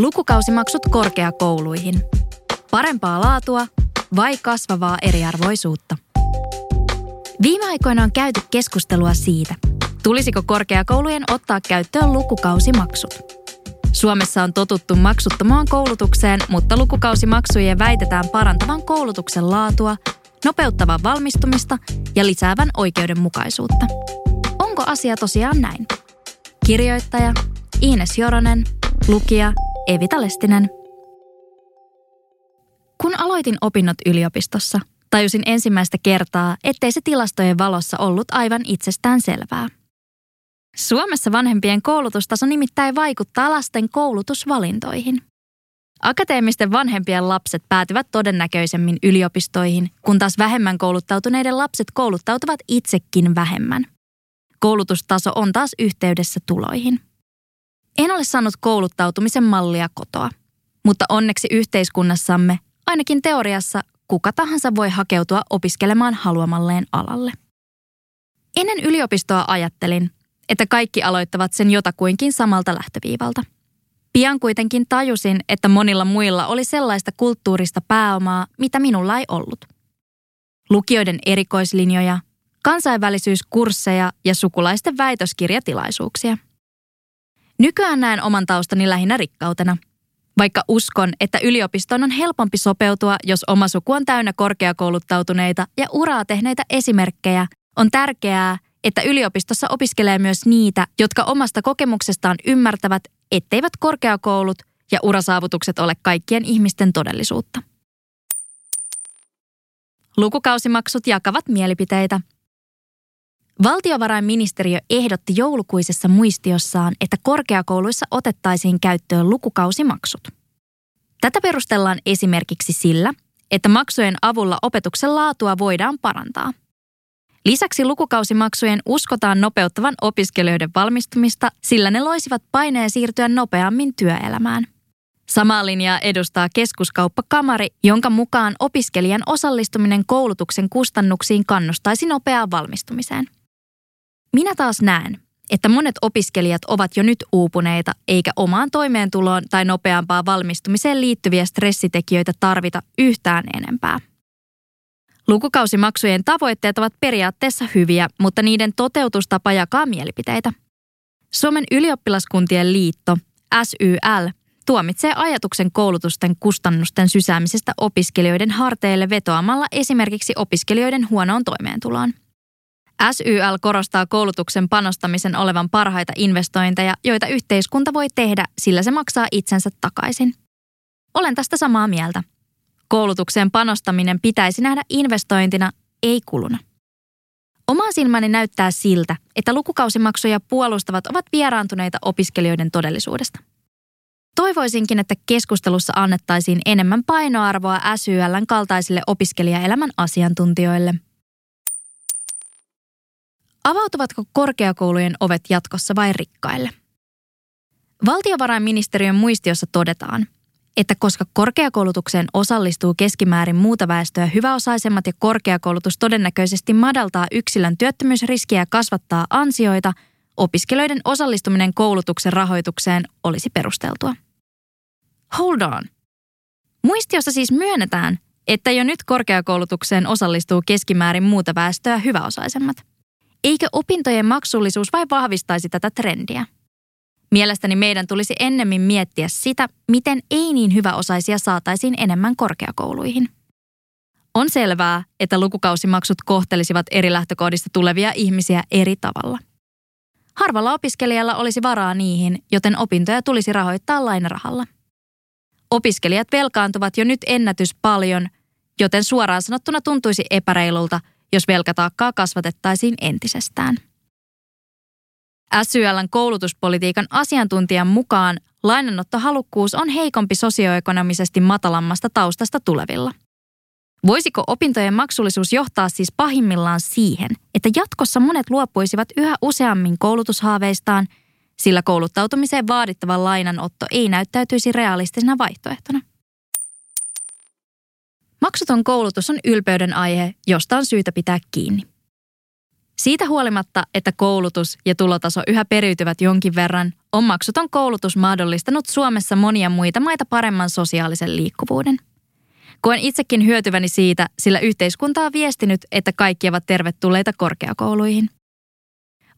Lukukausimaksut korkeakouluihin. Parempaa laatua vai kasvavaa eriarvoisuutta? Viime aikoina on käyty keskustelua siitä, tulisiko korkeakoulujen ottaa käyttöön lukukausimaksut. Suomessa on totuttu maksuttomaan koulutukseen, mutta lukukausimaksujen väitetään parantavan koulutuksen laatua, nopeuttavan valmistumista ja lisäävän oikeudenmukaisuutta. Onko asia tosiaan näin? Kirjoittaja Ines Joronen, lukija Evita Lestinen. Kun aloitin opinnot yliopistossa, tajusin ensimmäistä kertaa, ettei se tilastojen valossa ollut aivan itsestään selvää. Suomessa vanhempien koulutustaso nimittäin vaikuttaa lasten koulutusvalintoihin. Akateemisten vanhempien lapset päätyvät todennäköisemmin yliopistoihin, kun taas vähemmän kouluttautuneiden lapset kouluttautuvat itsekin vähemmän. Koulutustaso on taas yhteydessä tuloihin. En ole saanut kouluttautumisen mallia kotoa, mutta onneksi yhteiskunnassamme, ainakin teoriassa, kuka tahansa voi hakeutua opiskelemaan haluamalleen alalle. Ennen yliopistoa ajattelin, että kaikki aloittavat sen jotakuinkin samalta lähtöviivalta. Pian kuitenkin tajusin, että monilla muilla oli sellaista kulttuurista pääomaa, mitä minulla ei ollut. Lukioiden erikoislinjoja, kansainvälisyyskursseja ja sukulaisten väitöskirjatilaisuuksia. Nykyään näen oman taustani lähinnä rikkautena – vaikka uskon, että yliopistoon on helpompi sopeutua, jos oma suku on täynnä korkeakouluttautuneita ja uraa tehneitä esimerkkejä, on tärkeää, että yliopistossa opiskelee myös niitä, jotka omasta kokemuksestaan ymmärtävät, etteivät korkeakoulut ja urasaavutukset ole kaikkien ihmisten todellisuutta. Lukukausimaksut jakavat mielipiteitä. Valtiovarainministeriö ehdotti joulukuisessa muistiossaan, että korkeakouluissa otettaisiin käyttöön lukukausimaksut. Tätä perustellaan esimerkiksi sillä, että maksujen avulla opetuksen laatua voidaan parantaa. Lisäksi lukukausimaksujen uskotaan nopeuttavan opiskelijoiden valmistumista, sillä ne loisivat paineen siirtyä nopeammin työelämään. Samaa linjaa edustaa keskuskauppakamari, jonka mukaan opiskelijan osallistuminen koulutuksen kustannuksiin kannustaisi nopeaan valmistumiseen. Minä taas näen, että monet opiskelijat ovat jo nyt uupuneita, eikä omaan toimeentuloon tai nopeampaan valmistumiseen liittyviä stressitekijöitä tarvita yhtään enempää. Lukukausimaksujen tavoitteet ovat periaatteessa hyviä, mutta niiden toteutustapa jakaa mielipiteitä. Suomen ylioppilaskuntien liitto, SYL, tuomitsee ajatuksen koulutusten kustannusten sysäämisestä opiskelijoiden harteille vetoamalla esimerkiksi opiskelijoiden huonoon toimeentuloon. SYL korostaa koulutuksen panostamisen olevan parhaita investointeja, joita yhteiskunta voi tehdä, sillä se maksaa itsensä takaisin. Olen tästä samaa mieltä. Koulutukseen panostaminen pitäisi nähdä investointina, ei kuluna. Oma silmäni näyttää siltä, että lukukausimaksuja puolustavat ovat vieraantuneita opiskelijoiden todellisuudesta. Toivoisinkin, että keskustelussa annettaisiin enemmän painoarvoa SYLn kaltaisille opiskelijaelämän asiantuntijoille – Avautuvatko korkeakoulujen ovet jatkossa vain rikkaille? Valtiovarainministeriön muistiossa todetaan, että koska korkeakoulutukseen osallistuu keskimäärin muuta väestöä hyväosaisemmat ja korkeakoulutus todennäköisesti madaltaa yksilön työttömyysriskiä ja kasvattaa ansioita, opiskelijoiden osallistuminen koulutuksen rahoitukseen olisi perusteltua. Hold on. Muistiossa siis myönnetään, että jo nyt korkeakoulutukseen osallistuu keskimäärin muuta väestöä hyväosaisemmat – Eikö opintojen maksullisuus vai vahvistaisi tätä trendiä? Mielestäni meidän tulisi ennemmin miettiä sitä, miten ei niin hyväosaisia saataisiin enemmän korkeakouluihin. On selvää, että lukukausimaksut kohtelisivat eri lähtökohdista tulevia ihmisiä eri tavalla. Harvalla opiskelijalla olisi varaa niihin, joten opintoja tulisi rahoittaa lainarahalla. Opiskelijat velkaantuvat jo nyt ennätys paljon, joten suoraan sanottuna tuntuisi epäreilulta, jos velkataakkaa kasvatettaisiin entisestään. SYLn koulutuspolitiikan asiantuntijan mukaan lainanottohalukkuus on heikompi sosioekonomisesti matalammasta taustasta tulevilla. Voisiko opintojen maksullisuus johtaa siis pahimmillaan siihen, että jatkossa monet luopuisivat yhä useammin koulutushaaveistaan, sillä kouluttautumiseen vaadittava lainanotto ei näyttäytyisi realistisena vaihtoehtona? Maksuton koulutus on ylpeyden aihe, josta on syytä pitää kiinni. Siitä huolimatta, että koulutus ja tulotaso yhä periytyvät jonkin verran, on maksuton koulutus mahdollistanut Suomessa monia muita maita paremman sosiaalisen liikkuvuuden. Koen itsekin hyötyväni siitä, sillä yhteiskunta on viestinyt, että kaikki ovat tervetulleita korkeakouluihin.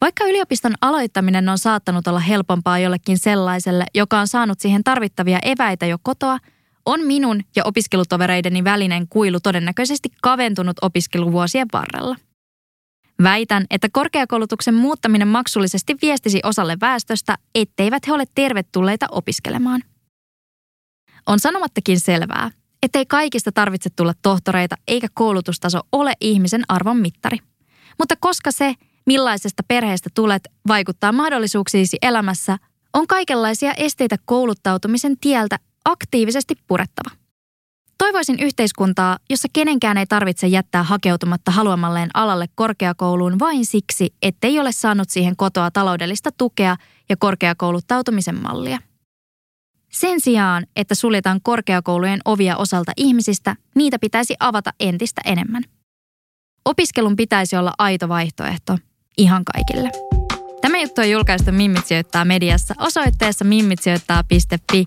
Vaikka yliopiston aloittaminen on saattanut olla helpompaa jollekin sellaiselle, joka on saanut siihen tarvittavia eväitä jo kotoa, on minun ja opiskelutovereideni välinen kuilu todennäköisesti kaventunut opiskeluvuosien varrella. Väitän, että korkeakoulutuksen muuttaminen maksullisesti viestisi osalle väestöstä, etteivät he ole tervetulleita opiskelemaan. On sanomattakin selvää, ettei kaikista tarvitse tulla tohtoreita eikä koulutustaso ole ihmisen arvon mittari. Mutta koska se, millaisesta perheestä tulet, vaikuttaa mahdollisuuksiisi elämässä, on kaikenlaisia esteitä kouluttautumisen tieltä aktiivisesti purettava. Toivoisin yhteiskuntaa, jossa kenenkään ei tarvitse jättää hakeutumatta haluamalleen alalle korkeakouluun vain siksi, ettei ole saanut siihen kotoa taloudellista tukea ja korkeakouluttautumisen mallia. Sen sijaan, että suljetaan korkeakoulujen ovia osalta ihmisistä, niitä pitäisi avata entistä enemmän. Opiskelun pitäisi olla aito vaihtoehto ihan kaikille. Tämä juttu on julkaistu Mimmit mediassa osoitteessa mimmitsijoittaa.fi